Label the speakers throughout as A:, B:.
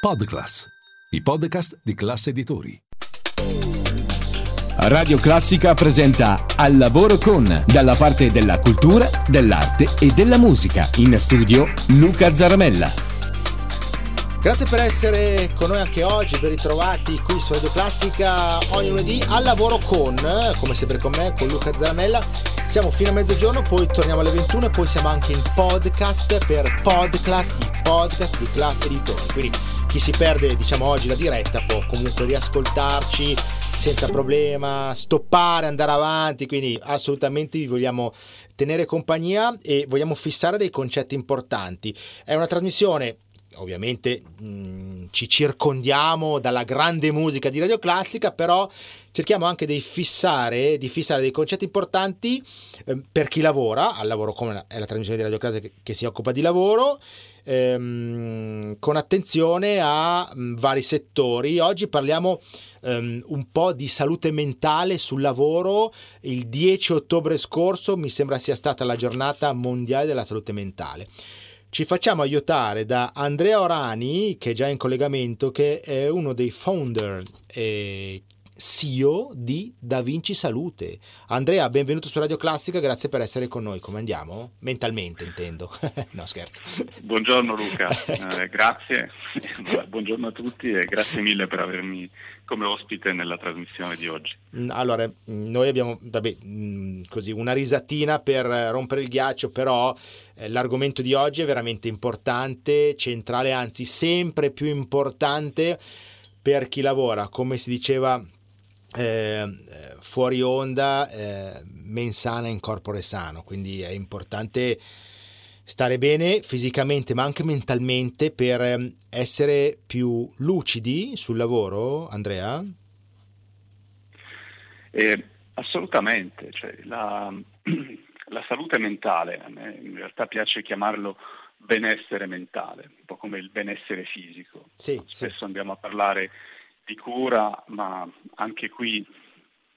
A: Podclass, i podcast di classe editori.
B: Radio Classica presenta Al lavoro con, dalla parte della cultura, dell'arte e della musica. In studio Luca Zaramella.
C: Grazie per essere con noi anche oggi, ben ritrovati qui su Radio Classica ogni lunedì al lavoro con, come sempre con me, con Luca Zaramella. Siamo fino a mezzogiorno, poi torniamo alle 21 e poi siamo anche in podcast per Podclass, i podcast di Class Editori. Quindi chi si perde diciamo oggi la diretta può comunque riascoltarci senza problema, stoppare, andare avanti, quindi assolutamente vi vogliamo tenere compagnia e vogliamo fissare dei concetti importanti. È una trasmissione ovviamente mh, mm, ci circondiamo dalla grande musica di Radio Classica, però cerchiamo anche di fissare, di fissare dei concetti importanti eh, per chi lavora, al lavoro come è la trasmissione di Radio Classica che, che si occupa di lavoro, ehm, con attenzione a mh, mm, vari settori. Oggi parliamo um, un po' di salute mentale sul lavoro. Il 10 ottobre scorso mi sembra sia stata la giornata mondiale della salute mentale ci facciamo aiutare da Andrea Orani, che è già in collegamento, che è uno dei founder e CEO di Da Vinci Salute. Andrea, benvenuto su Radio Classica, grazie per essere con noi. Come andiamo? Mentalmente intendo. no, scherzo.
D: Buongiorno Luca, ecco. eh, grazie. Buongiorno a tutti e grazie mille per avermi come ospite nella trasmissione di oggi.
C: Mm, allora, mm, noi abbiamo vabbè, mm, così una risatina per rompere il ghiaccio, però eh, l'argomento di oggi è veramente importante, centrale, anzi sempre più importante per chi lavora, come si diceva eh, fuori onda, eh, mensana in corpore sano, quindi è importante stare bene fisicamente ma anche mentalmente per ehm, essere più lucidi sul lavoro, Andrea?
D: Eh, assolutamente, cioè, la, la, salute mentale, a me in realtà piace chiamarlo benessere mentale, un po' come il benessere fisico.
C: Sì,
D: Spesso
C: sì.
D: andiamo a parlare di cura, ma anche qui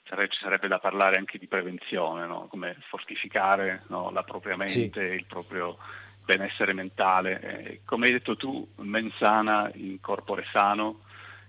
D: ci sarebbe da parlare anche di prevenzione, no? come fortificare no? la propria mente, sì. il proprio benessere mentale. Eh, come hai detto tu, mensana in corpore sano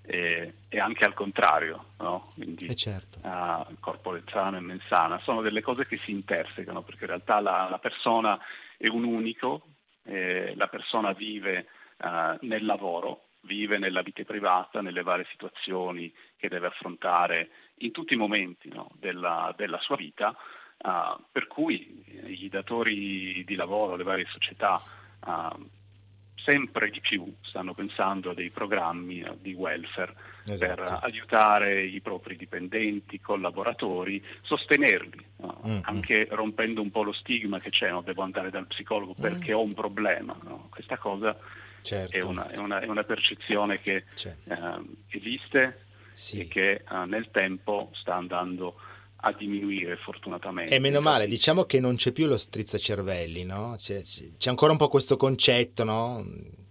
D: e, e anche al contrario, no?
C: Quindi eh certo.
D: uh, corpore sano e mensana sono delle cose che si intersecano perché in realtà la, la persona è un unico, eh, la persona vive uh, nel lavoro, vive nella vita privata, nelle varie situazioni che deve affrontare in tutti i momenti no, della, della, sua vita, uh, per cui i datori di lavoro, le varie società, uh, sempre di più stanno pensando a dei programmi di welfare esatto. per aiutare i propri dipendenti, collaboratori, sostenerli, no? mm-hmm. anche rompendo un po' lo stigma che c'è, no? devo andare dal psicologo perché mm. ho un problema. No? Questa cosa certo. è, una, è, una, è, una, percezione che eh, esiste sì. e che uh, nel tempo sta andando a diminuire fortunatamente.
C: E meno male, diciamo che non c'è più lo strizzacervelli, no? C'è, c'è ancora un po' questo concetto, no?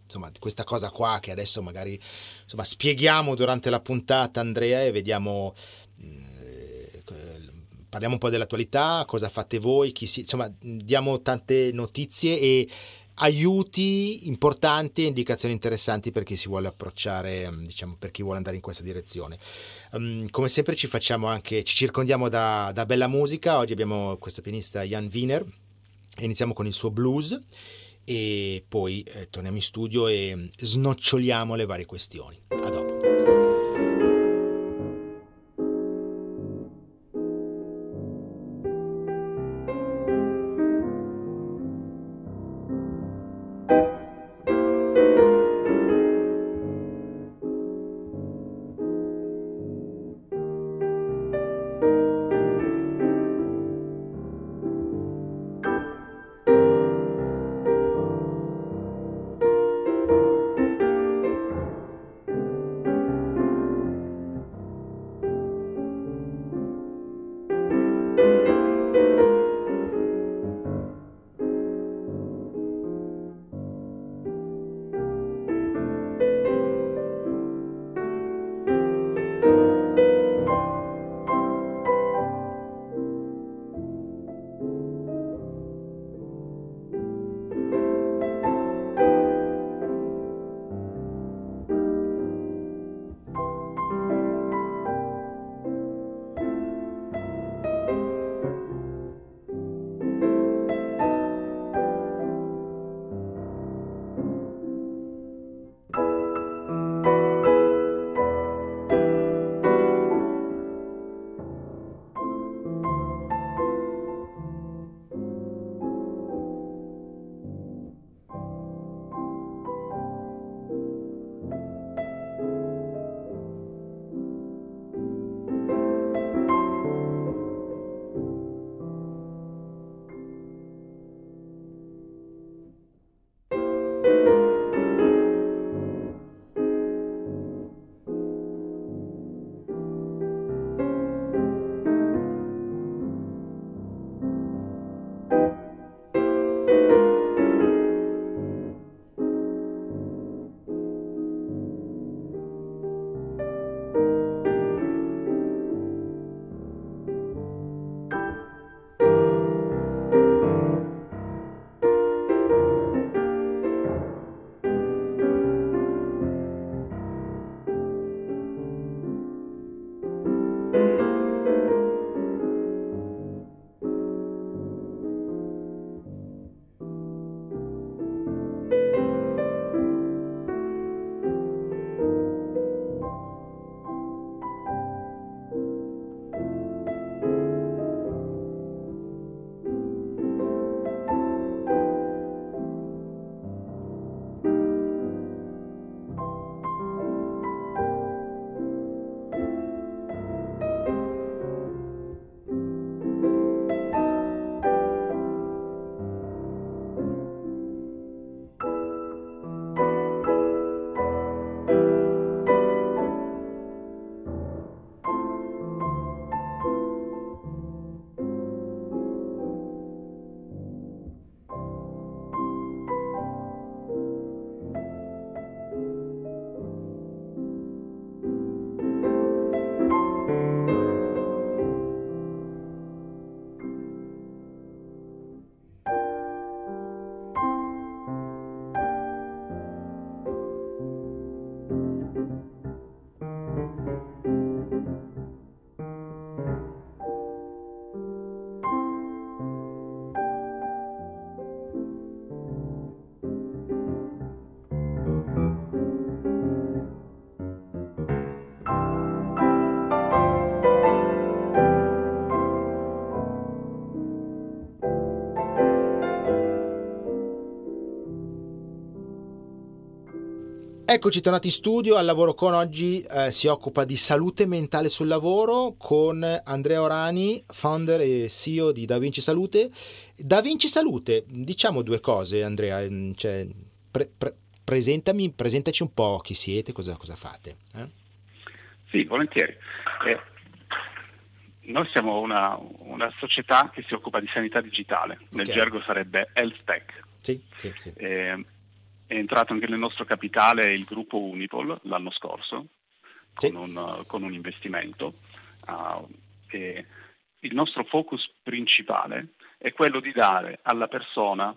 C: Insomma, questa cosa qua che adesso magari insomma, spieghiamo durante la puntata, Andrea, e vediamo eh, parliamo un po' dell'attualità, cosa fate voi, si, insomma, diamo tante notizie e aiuti importanti e indicazioni interessanti per chi si vuole approcciare, mm, diciamo, per chi vuole andare in questa direzione. Um, come sempre ci facciamo anche, ci circondiamo da, da bella musica, oggi abbiamo questo pianista Jan Wiener, iniziamo con il suo blues e poi eh, torniamo in studio e snoccioliamo le varie questioni. A dopo. Eccoci tornati in studio, al lavoro con oggi eh, si occupa di salute mentale sul lavoro con Andrea Orani, founder e CEO di Da Vinci Salute. Da Vinci Salute, diciamo due cose Andrea, mm, cioè, pre, pre, presentami, presentaci un po' chi siete, cosa, cosa fate. Eh?
D: Sì, volentieri. Eh, noi siamo una, una, società che si occupa di sanità digitale, nel okay. gergo sarebbe Health Tech.
C: Sì, sì, sì.
D: È entrato anche nel nostro capitale il gruppo Unipol l'anno scorso sì. con, un, con, un, investimento. Uh, il nostro focus principale è quello di dare alla persona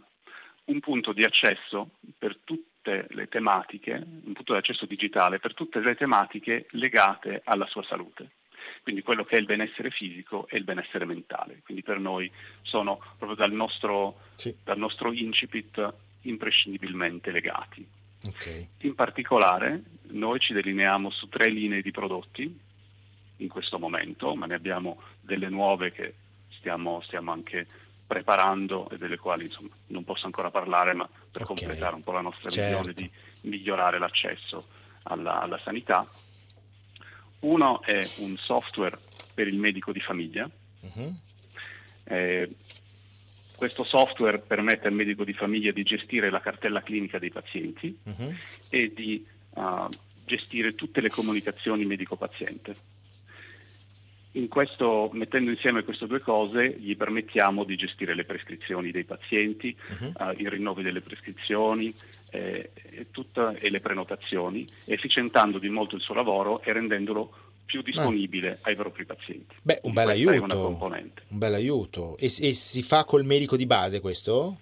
D: un punto di accesso per tutte le tematiche, un punto di accesso digitale per tutte le tematiche legate alla sua salute. Quindi quello che è il benessere fisico e il benessere mentale. Quindi per noi sono proprio dal nostro, sì. dal nostro incipit imprescindibilmente legati.
C: Okay.
D: In particolare noi ci delineiamo su tre linee di prodotti in questo momento, ma ne abbiamo delle nuove che stiamo, stiamo anche preparando e delle quali insomma, non posso ancora parlare, ma per okay. completare un po' la nostra certo. visione di migliorare l'accesso alla, alla, sanità. Uno è un software per il medico di famiglia. Uh-huh. Eh, questo software permette al medico di famiglia di gestire la cartella clinica dei pazienti uh-huh. e di uh, gestire tutte le comunicazioni medico-paziente. In questo, mettendo insieme queste due cose, gli permettiamo di gestire le prescrizioni dei pazienti, uh-huh. uh, i rinnovi delle prescrizioni eh, e, tutta, e le prenotazioni, efficientando di molto il suo lavoro e rendendolo più disponibile ah. ai propri pazienti.
C: Beh, un bel aiuto. Un bel aiuto. E, e, si fa col medico di base questo?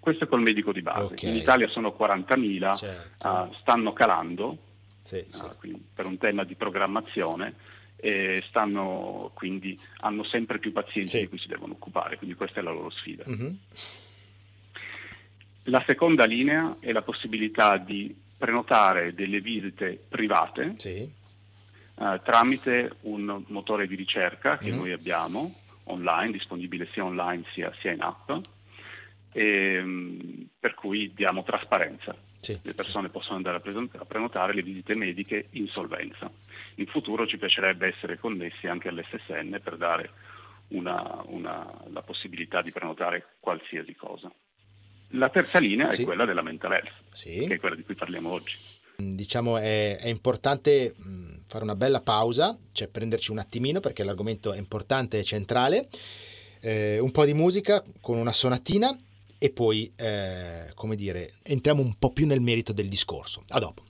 D: Questo è col medico di base. Okay. In Italia sono 40.000, certo. uh, stanno calando
C: sì, sì.
D: Uh, per un tema di programmazione e stanno, quindi hanno sempre più pazienti sì. di cui si devono occupare, quindi questa è la loro sfida. Mm-hmm. La seconda linea è la possibilità di prenotare delle visite private
C: sì
D: eh, tramite un motore di ricerca che mm. noi abbiamo online, disponibile sia online sia, sia in app, e, um, per cui diamo trasparenza.
C: Sì,
D: le persone sì. possono andare a, present- a, prenotare le visite mediche in solvenza. In futuro ci piacerebbe essere connessi anche all'SSN per dare una, una, la possibilità di prenotare qualsiasi cosa. La terza linea sì. è quella della mental health, che è quella di cui parliamo oggi.
C: Diciamo è, è importante fare una bella pausa, cioè prenderci un attimino perché l'argomento è importante e centrale, eh, un po' di musica con una sonatina e poi, eh, come dire, entriamo un po' più nel merito del discorso. A dopo.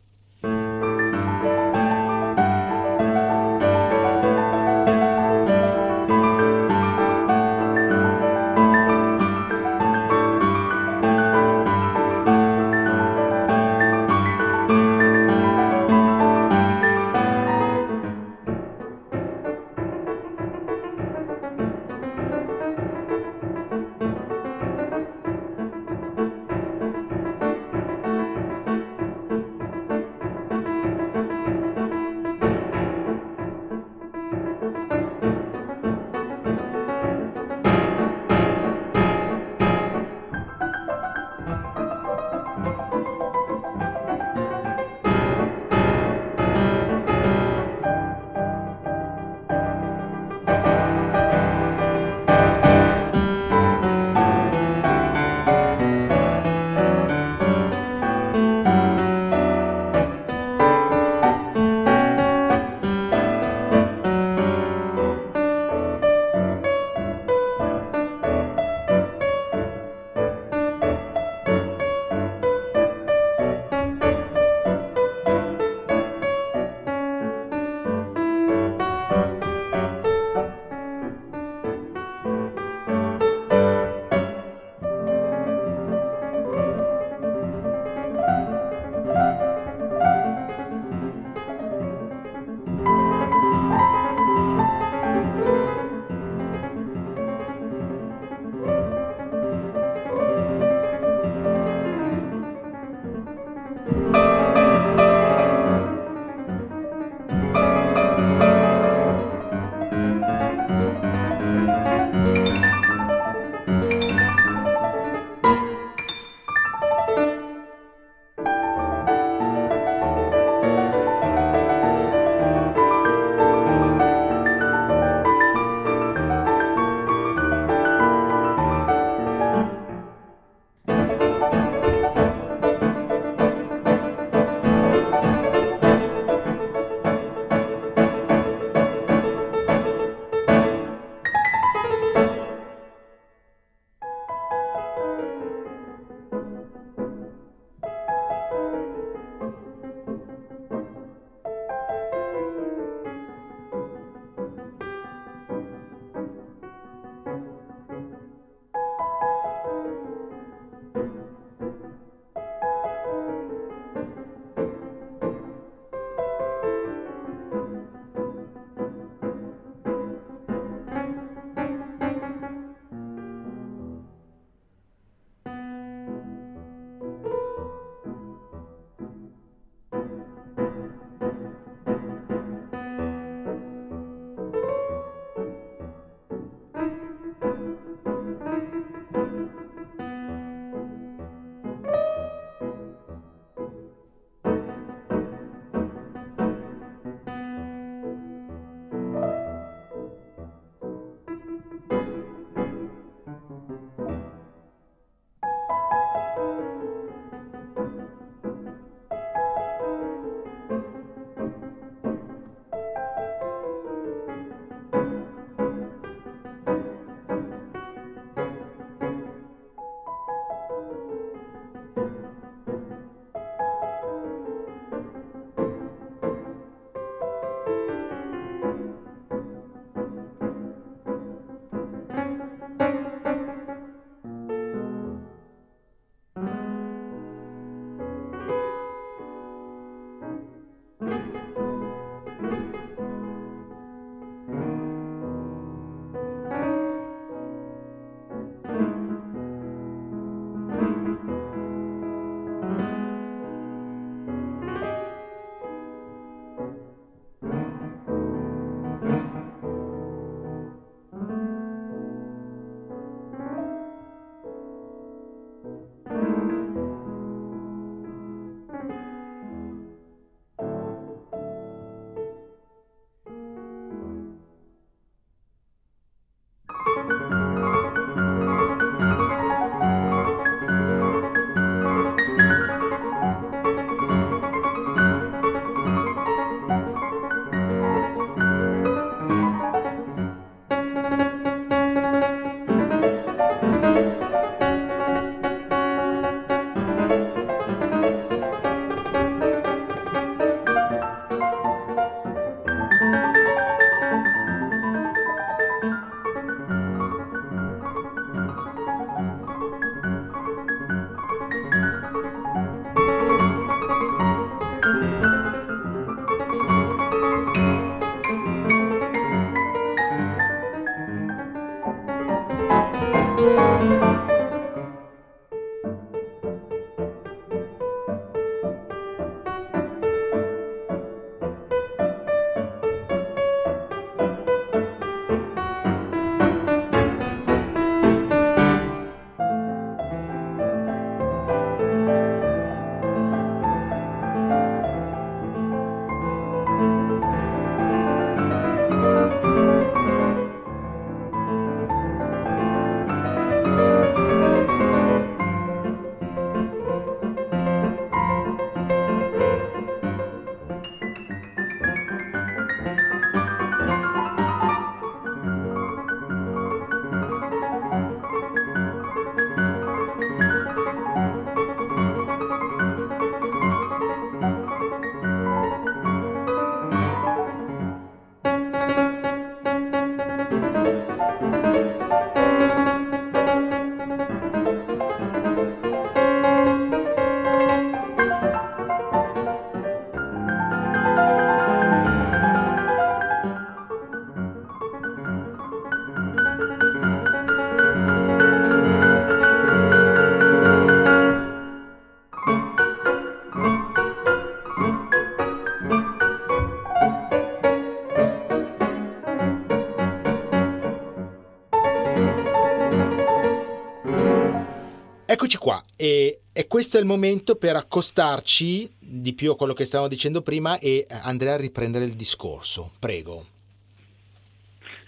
C: Eccoci qua, e, e, questo è il momento per accostarci di più a quello che stavamo dicendo prima e andrei a riprendere il discorso. Prego.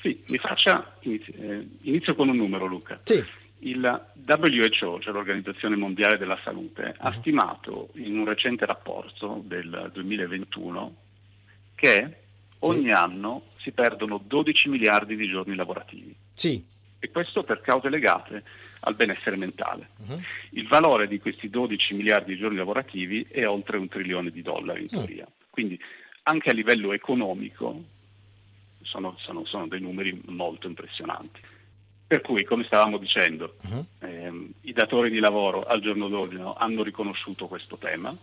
D: Sì, mi faccia, inizio, eh, inizio con un numero Luca.
C: Sì.
D: Il WHO, cioè l'Organizzazione Mondiale della Salute, uh-huh. ha mhm. stimato in un recente rapporto del 2021 che ogni sì. anno si perdono 12 miliardi di giorni lavorativi.
C: Sì.
D: E questo per cause legate al benessere mentale. Uh-huh. Il valore di questi 12 miliardi di giorni lavorativi è oltre un trilione di dollari in mm. teoria. Uh-huh. Quindi anche a livello economico sono, sono, sono, dei numeri molto impressionanti. Per cui, come stavamo dicendo, uh-huh. ehm, i datori di lavoro al giorno d'oggi hanno riconosciuto questo tema,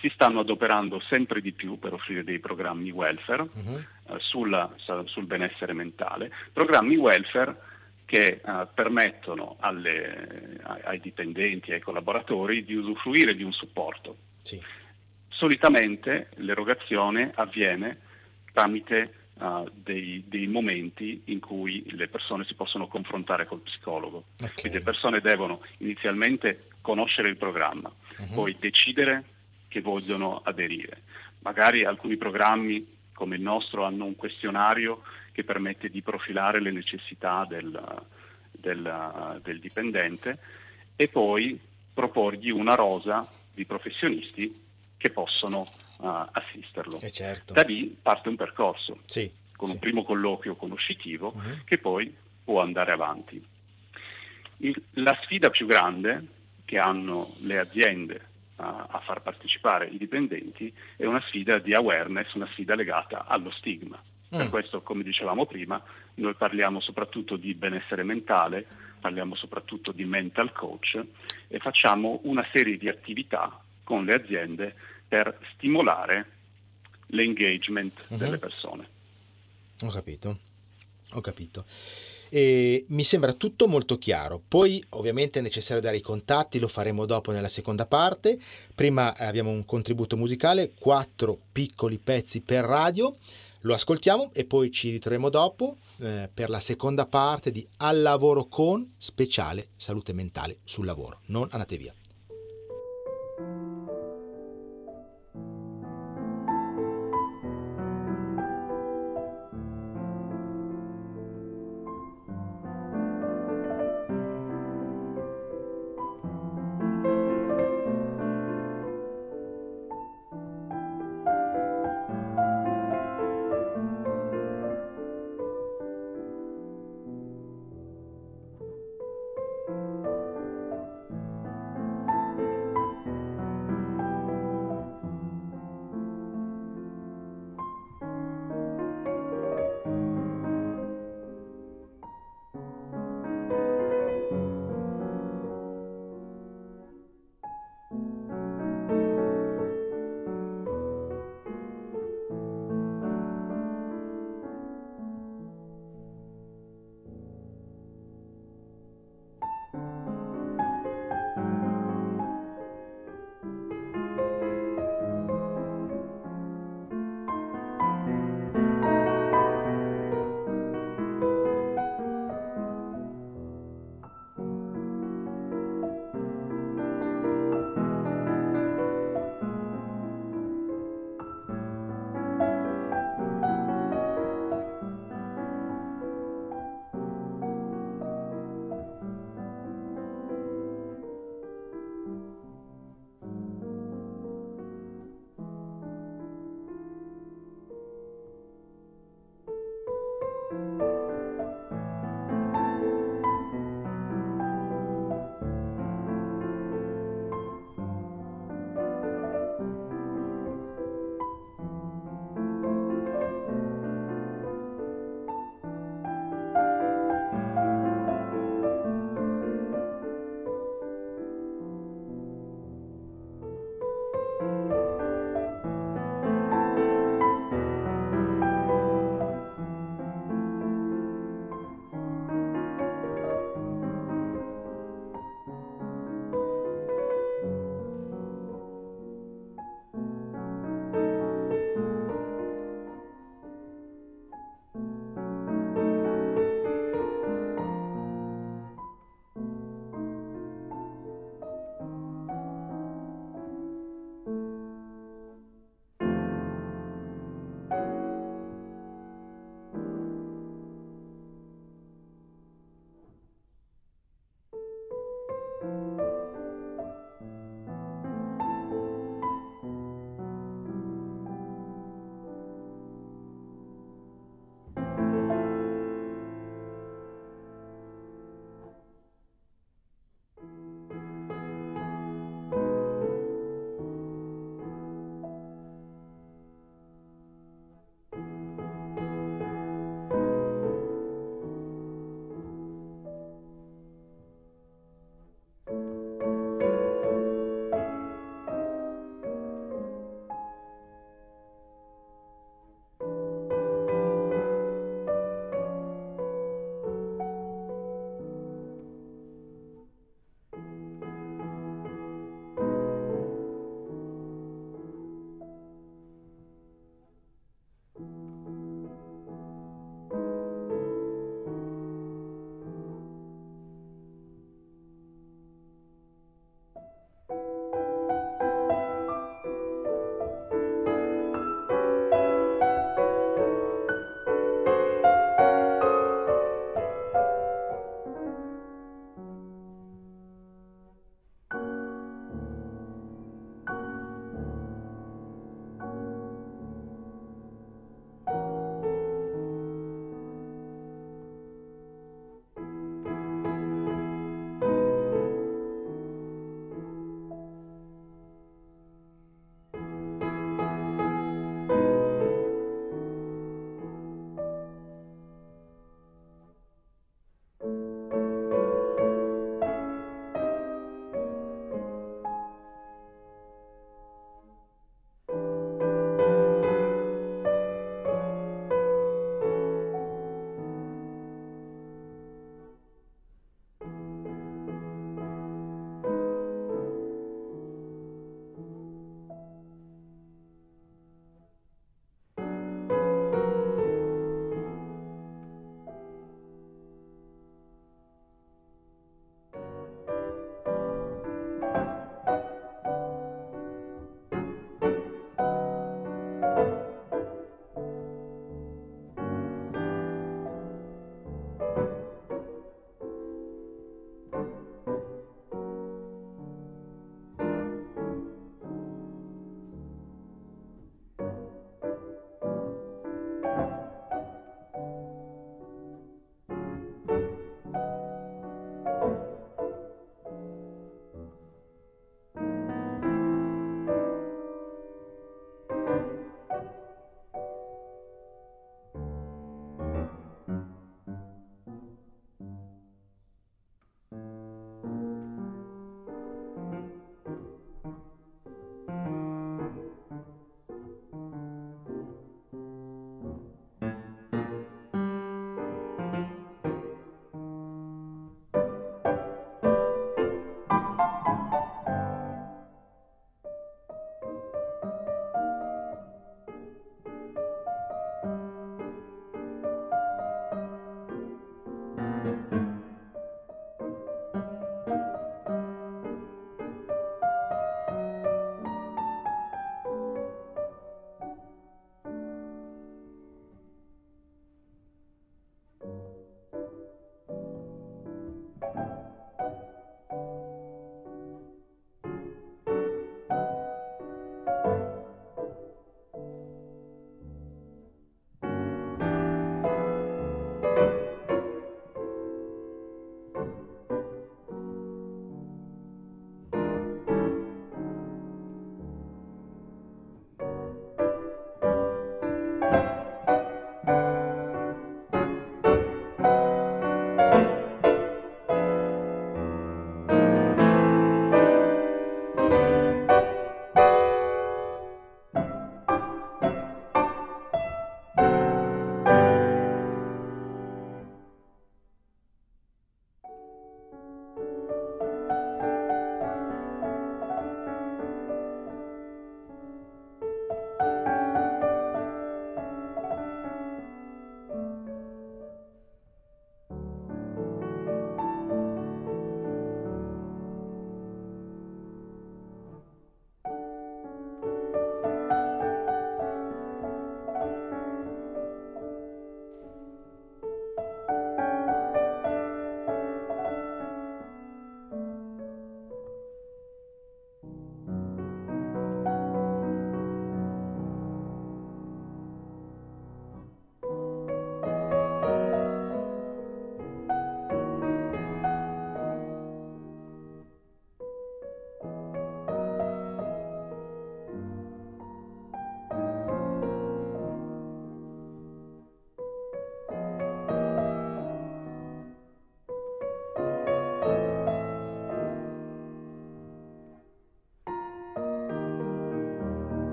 D: si stanno adoperando sempre di più per offrire dei programmi welfare uh-huh. eh, sulla, sul benessere mentale, programmi welfare che eh, permettono alle, ai dipendenti e ai collaboratori di usufruire di un supporto.
C: Sì.
D: Solitamente l'erogazione avviene tramite uh, dei, dei, momenti in cui le persone si possono confrontare col psicologo. Okay. Quindi le persone devono inizialmente conoscere il programma, uh-huh. poi decidere che vogliono aderire. Magari alcuni programmi come il nostro hanno un questionario che permette di profilare le necessità del, del, del dipendente e poi proporgli una rosa di professionisti che possono uh, assisterlo.
C: Eh certo.
D: Da lì parte un percorso
C: sì,
D: con
C: sì.
D: un primo colloquio conoscitivo uh-huh. che poi può andare avanti. Il, la sfida più grande che hanno le aziende a, a far partecipare i dipendenti è una sfida di awareness, una sfida legata allo stigma. Per mm. questo, come dicevamo prima, noi parliamo soprattutto di benessere mentale, parliamo soprattutto di mental coach e facciamo una serie di attività con le aziende per stimolare l'engagement uh-huh. delle persone.
C: Ho capito, ho capito. E mi sembra tutto molto chiaro. Poi ovviamente è necessario dare i contatti, lo faremo dopo nella seconda parte. Prima abbiamo un contributo musicale, quattro piccoli pezzi per radio. Lo ascoltiamo e poi ci ritroviamo dopo eh, per la seconda parte di Al lavoro con speciale salute mentale sul lavoro. Non andate via.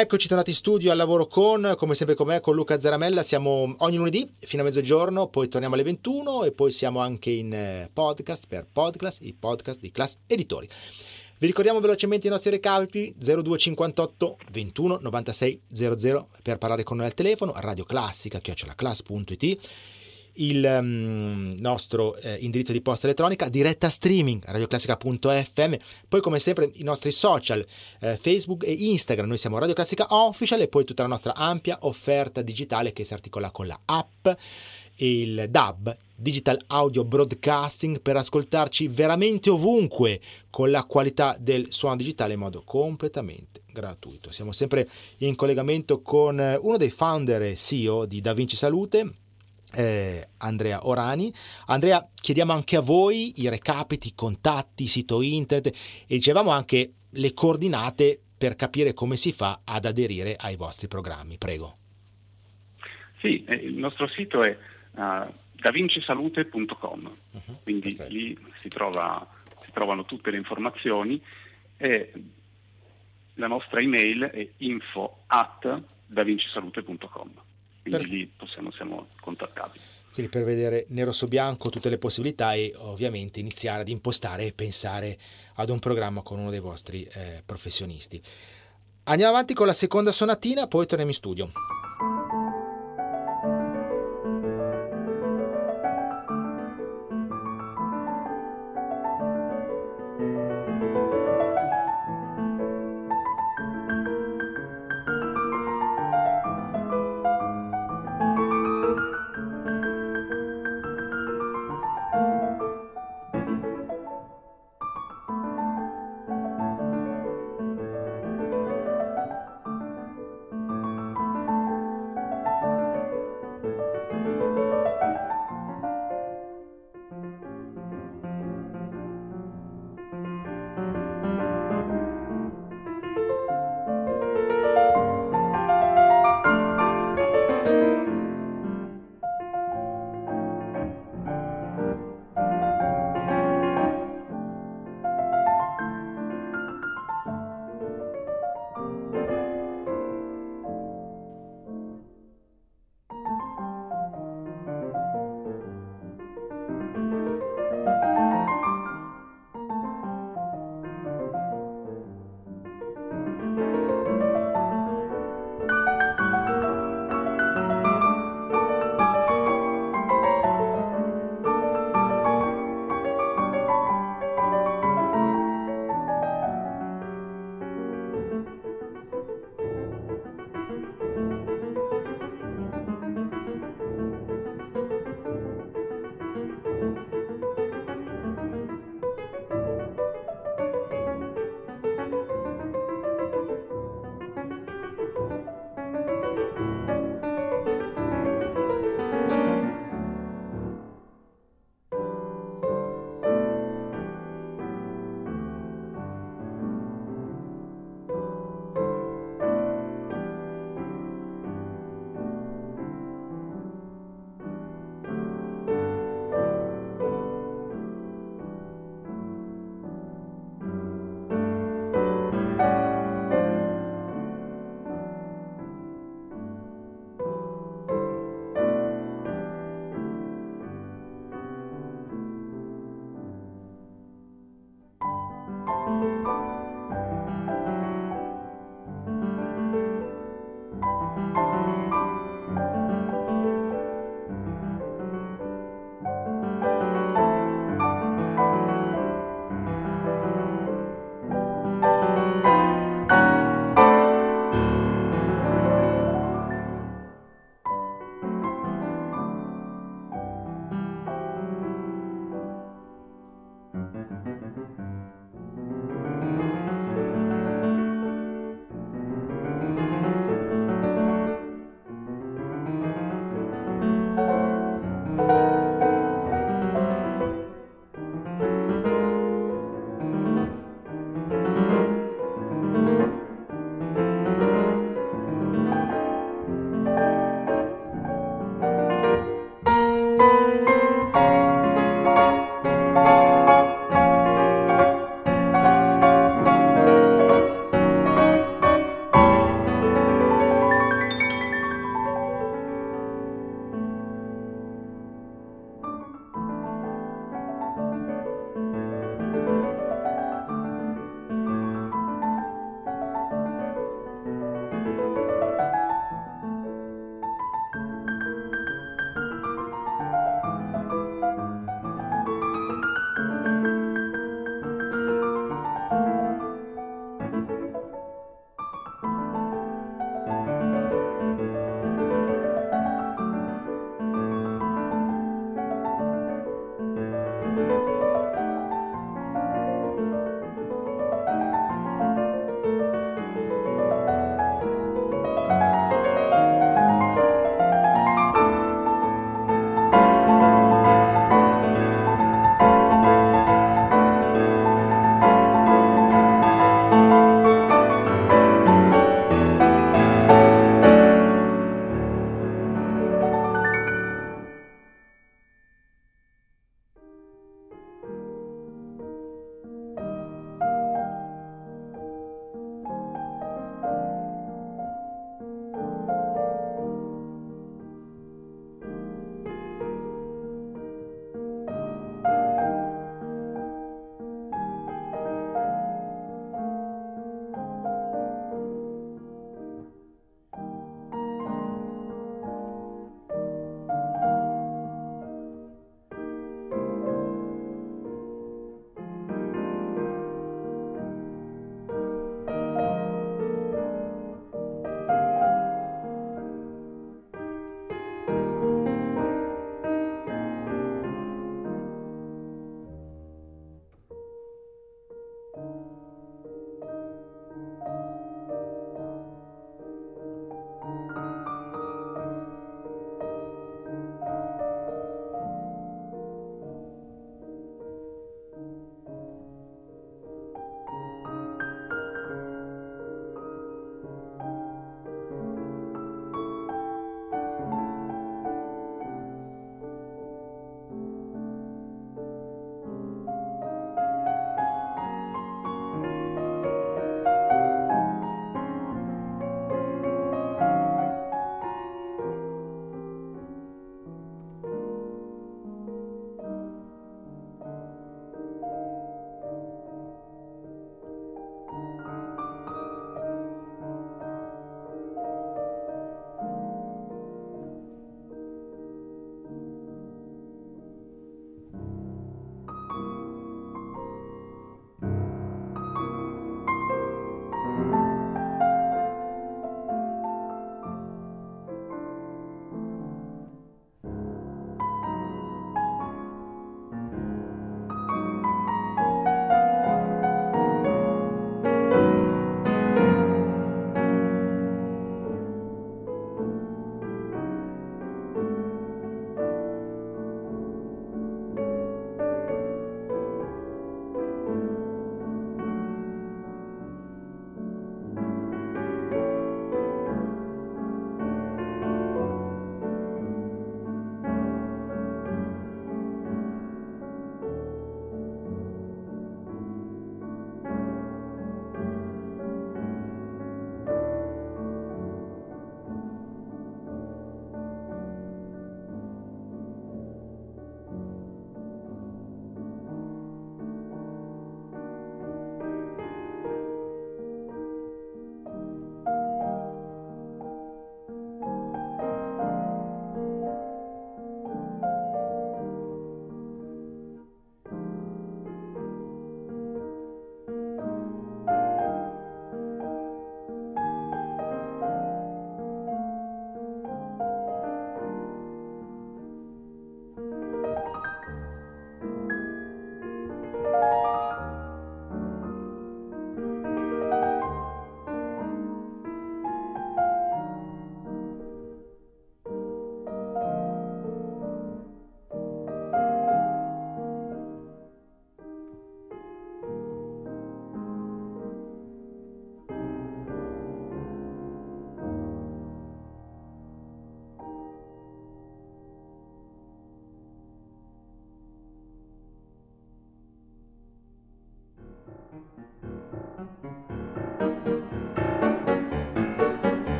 C: Eccoci tornati in studio al lavoro con, come sempre con me, con Luca Zaramella. Siamo ogni lunedì fino a mezzogiorno, poi torniamo alle 21 e poi siamo anche in eh, podcast per Podcast, i podcast di Class Editori. Vi ricordiamo velocemente i nostri recapi 0258 21 96 00 per parlare con noi al telefono, Radio Classica, chiocciolaclass.it il um, nostro eh, indirizzo di posta elettronica, diretta streaming radioclassica.fm, poi come sempre i nostri social eh, Facebook e Instagram, noi siamo Radio Classica Official e poi tutta la nostra ampia offerta digitale che si articola con la app il DAB, Digital Audio Broadcasting, per ascoltarci veramente ovunque con la qualità del suono digitale in modo completamente gratuito. Siamo sempre in collegamento con uno dei founder e CEO di Da Vinci Salute, eh, Andrea Orani. Andrea, chiediamo anche a voi i recapiti, i contatti, il sito internet e dicevamo anche le coordinate per capire come si fa ad aderire ai vostri programmi. Prego.
D: Sì, eh, il nostro sito è uh, davincisalute.com, uh-huh, quindi perfetto. lì si, trova, si, trovano tutte le informazioni e la nostra email è info at davincisalute.com quindi per... lì possiamo, siamo contattabili.
C: Quindi per vedere nero su bianco tutte le possibilità e ovviamente iniziare ad impostare e pensare ad un programma con uno dei vostri eh, professionisti. Andiamo avanti con la seconda sonatina, poi torniamo in studio.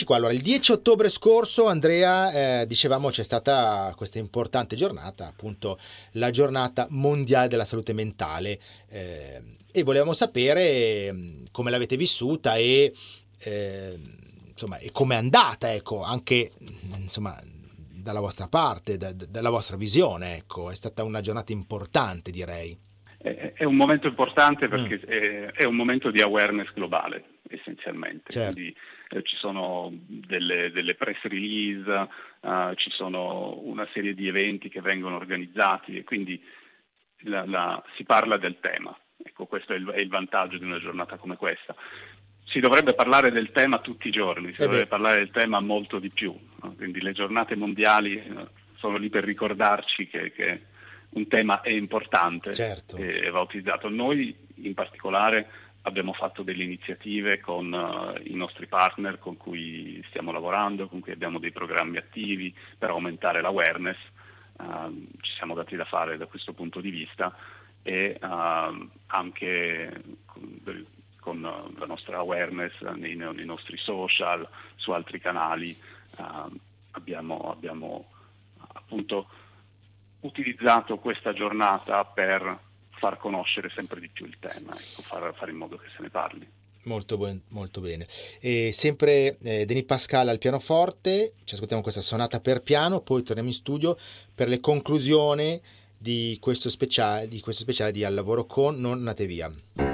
C: Eccoci qua, allora il 10 ottobre scorso Andrea, eh, dicevamo c'è stata questa importante giornata, appunto la giornata mondiale della salute mentale eh, e volevamo sapere mm, come l'avete vissuta e, eh, insomma, e come è andata, ecco, anche mm, insomma, dalla vostra parte, da, dalla vostra visione, ecco, è stata una giornata importante direi.
D: È un momento importante perché mm. è, è, un momento di awareness globale essenzialmente. Certo. Quindi, eh, ci sono delle, delle press release, uh, ci sono una serie di eventi che vengono organizzati e quindi la, la, si parla del tema. Ecco, questo è il, è il, vantaggio di una giornata come questa. Si dovrebbe parlare del tema tutti i giorni, si eh dovrebbe parlare del tema molto di più. No? Quindi le giornate mondiali uh, sono lì per ricordarci che, che un tema è importante certo. e va utilizzato. Noi in particolare abbiamo fatto delle iniziative con uh, i nostri partner con cui stiamo lavorando, con cui abbiamo dei programmi attivi per aumentare l'awareness, uh, ci siamo dati da fare da questo punto di vista e uh, anche con, con, la nostra awareness nei, nei, nostri social, su altri canali abbiamo, abbiamo appunto utilizzato questa giornata per far conoscere sempre di più il tema, ecco, far, fare in modo che se ne parli.
C: Molto, ben, molto bene. E sempre eh, Denis Pascal al pianoforte, ci ascoltiamo questa sonata per piano, poi torniamo in studio per le conclusioni di questo speciale di, questo speciale di Al lavoro con Non Nate Via.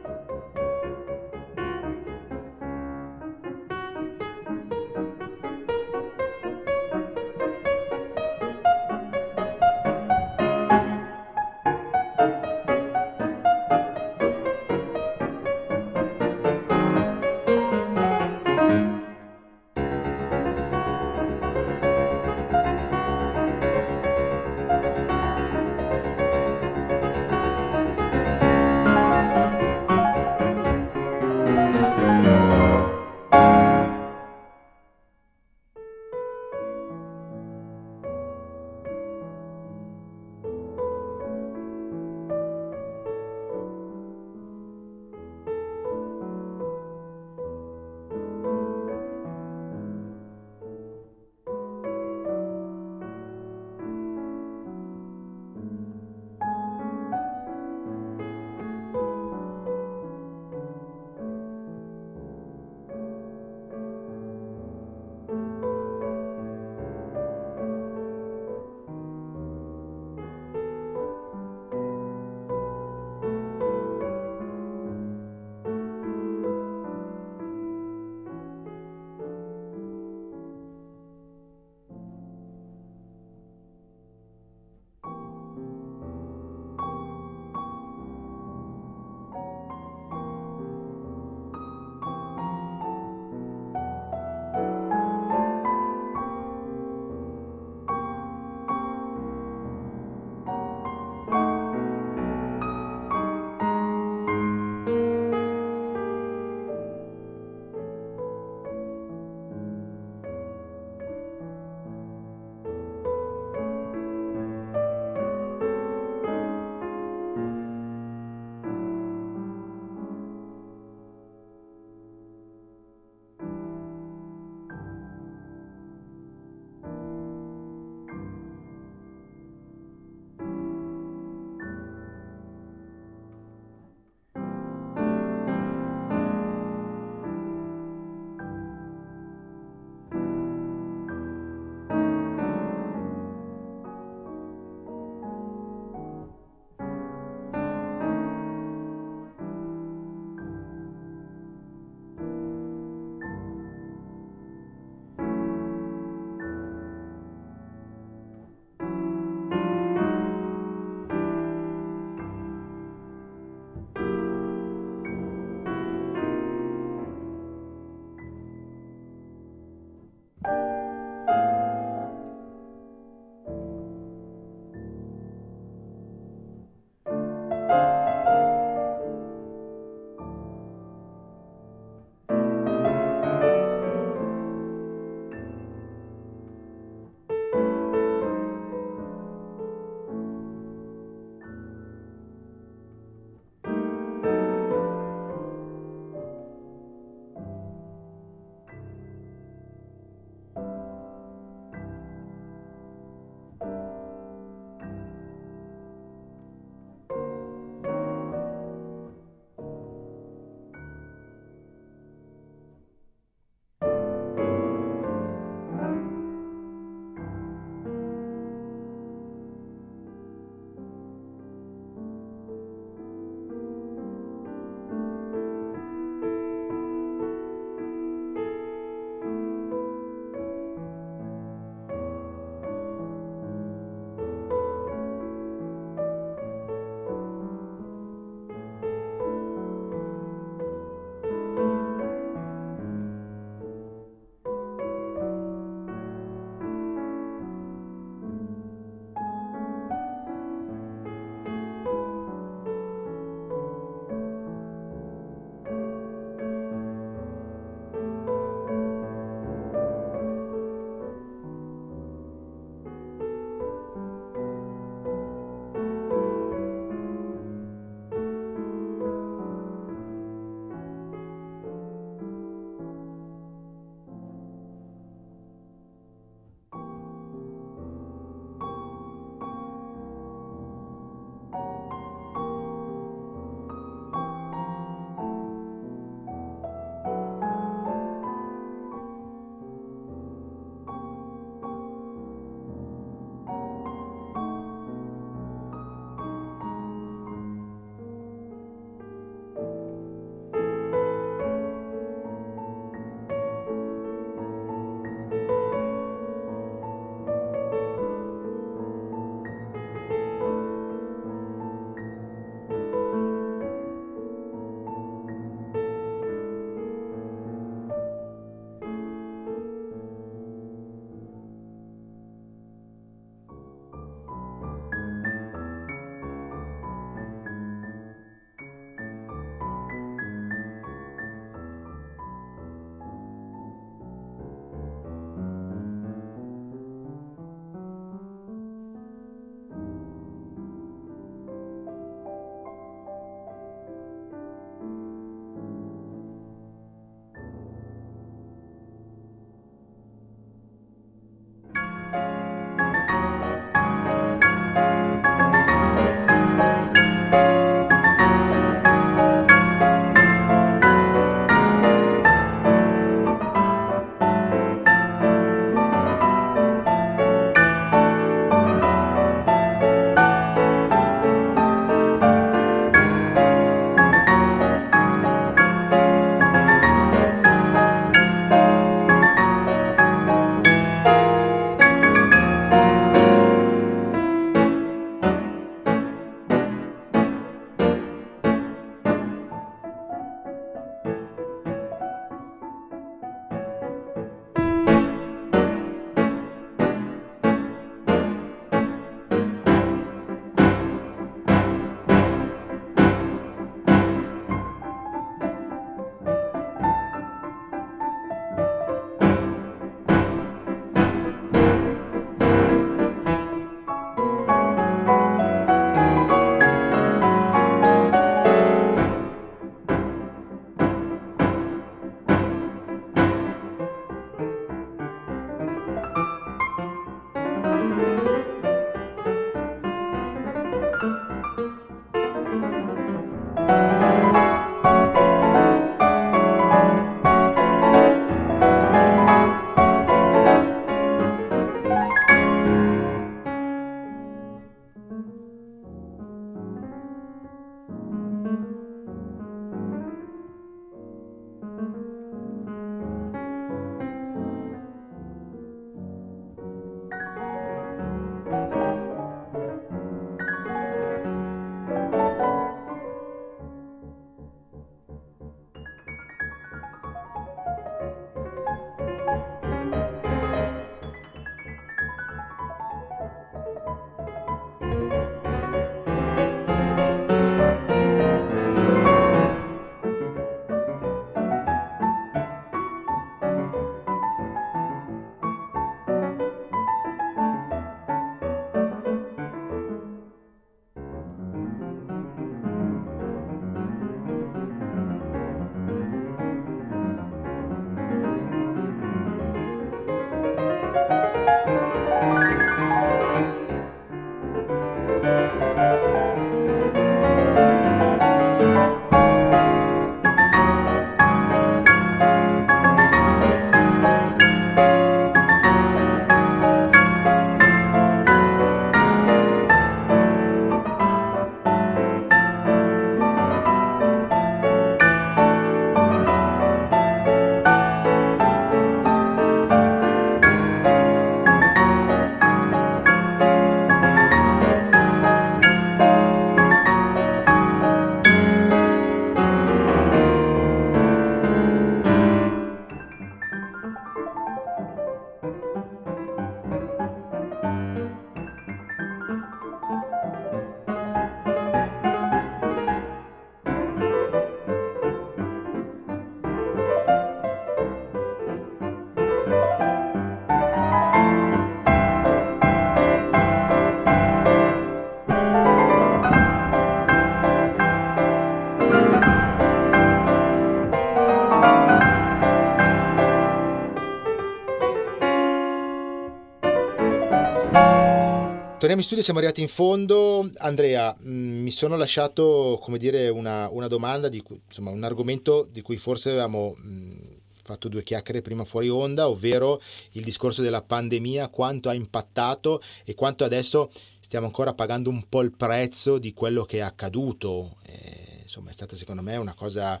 C: Torniamo in studio, siamo arrivati in fondo. Andrea, mh, mm, mi sono lasciato, come dire, una, una domanda, di insomma, un argomento di cui forse avevamo mh, mm, fatto due chiacchiere prima fuori onda, ovvero il discorso della pandemia, quanto ha impattato e quanto adesso stiamo ancora pagando un po' il prezzo di quello che è accaduto. Eh, insomma, è stata secondo me una cosa...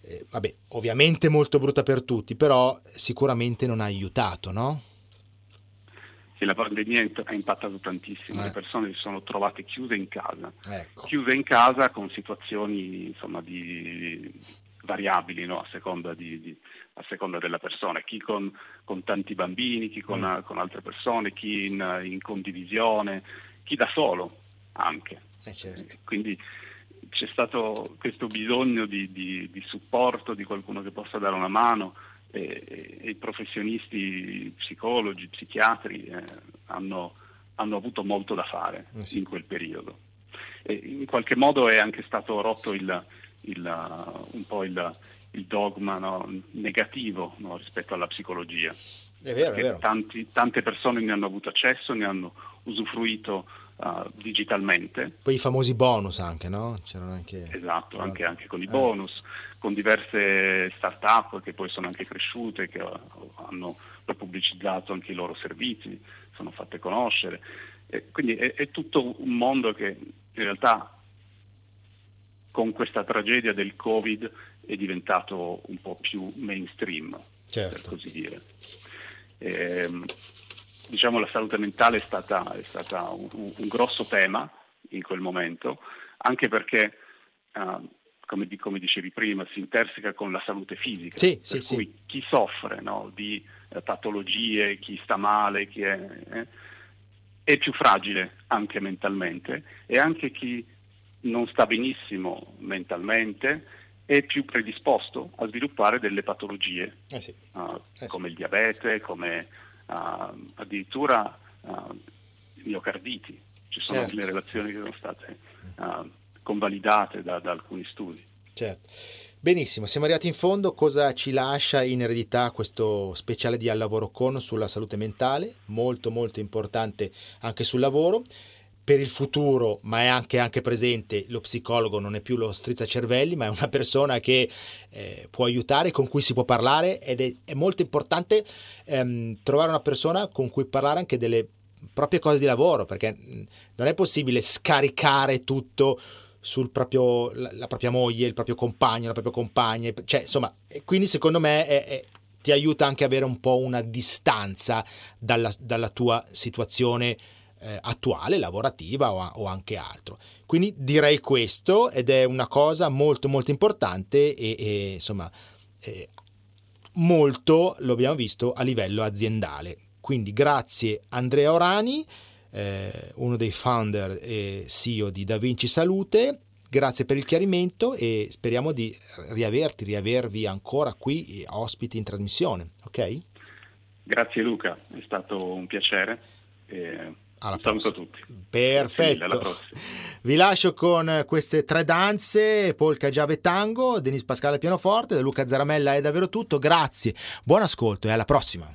C: Eh, vabbè, ovviamente molto brutta per tutti, però sicuramente non ha aiutato, no?
D: Sì, la pandemia ha impattato tantissimo, eh. le persone si sono trovate chiuse in casa,
C: ecco.
D: chiuse in casa con situazioni insomma, di, variabili no? a, seconda di, di, a, seconda della persona, chi con, con tanti bambini, chi con, mm. con, altre persone, chi in, in, condivisione, chi da solo anche.
C: Eh certo.
D: Quindi c'è stato questo bisogno di, di, supporto, di qualcuno che possa dare una mano e, e i professionisti psicologi, psichiatri eh, hanno, hanno, avuto molto da fare eh sì. in quel periodo. E in qualche modo è anche stato rotto il, il, un po' il, il dogma no, negativo no, rispetto alla psicologia.
C: È vero, è vero.
D: Tanti, tante persone ne hanno avuto accesso, ne hanno usufruito uh, digitalmente.
C: Poi i famosi bonus anche, no?
D: C'erano anche... Esatto, anche, anche con i eh. bonus, con diverse start-up che poi sono anche cresciute, che hanno pubblicizzato anche i loro servizi, sono fatte conoscere. E quindi è, è tutto un mondo che in realtà con questa tragedia del Covid è diventato un po' più mainstream,
C: certo.
D: per così dire. E, ehm, diciamo la salute mentale è stata, è stata un, un, grosso tema in quel momento, anche perché, uh, come, come, dicevi prima, si interseca con la salute fisica,
C: sì,
D: per
C: sì,
D: cui
C: sì.
D: chi soffre no, di uh, patologie, chi sta male, chi è, eh, è più fragile anche mentalmente e anche chi non sta benissimo mentalmente è più predisposto a sviluppare delle patologie
C: eh sì.
D: uh,
C: eh
D: come
C: sì.
D: il diabete, come uh, addirittura uh, miocarditi. Ci sono
C: certo.
D: delle relazioni che sono state convalidate da, da alcuni studi.
C: Certo. Benissimo, siamo arrivati in fondo. Cosa ci lascia in eredità questo speciale di Al lavoro con sulla salute mentale? Molto molto importante anche sul lavoro per il futuro, ma è anche, anche, presente, lo psicologo non è più lo strizzacervelli, ma è una persona che eh, può aiutare, con cui si può parlare ed è, è molto importante ehm, trovare una persona con cui parlare anche delle proprie cose di lavoro, perché non è possibile scaricare tutto sul proprio, la, la propria moglie, il proprio compagno, la propria compagna, cioè insomma, quindi secondo me è, è, ti aiuta anche ad avere un po' una distanza dalla, dalla tua situazione eh, attuale, lavorativa o, o, anche altro. Quindi direi questo ed è una cosa molto molto importante e, e insomma eh, molto lo abbiamo visto a livello aziendale. Quindi grazie Andrea Orani, eh, uno dei founder e CEO di Da Vinci Salute. Grazie per il chiarimento e speriamo di riaverti, riavervi ancora qui eh, ospiti in trasmissione. Ok?
D: Grazie Luca, è stato un piacere. Eh
C: alla
D: Saluto tutti.
C: Perfetto. Vi lascio con queste tre danze, polka, giave tango, Denis Pascale pianoforte, da Luca Zaramella è davvero tutto. Grazie, buon ascolto e alla prossima.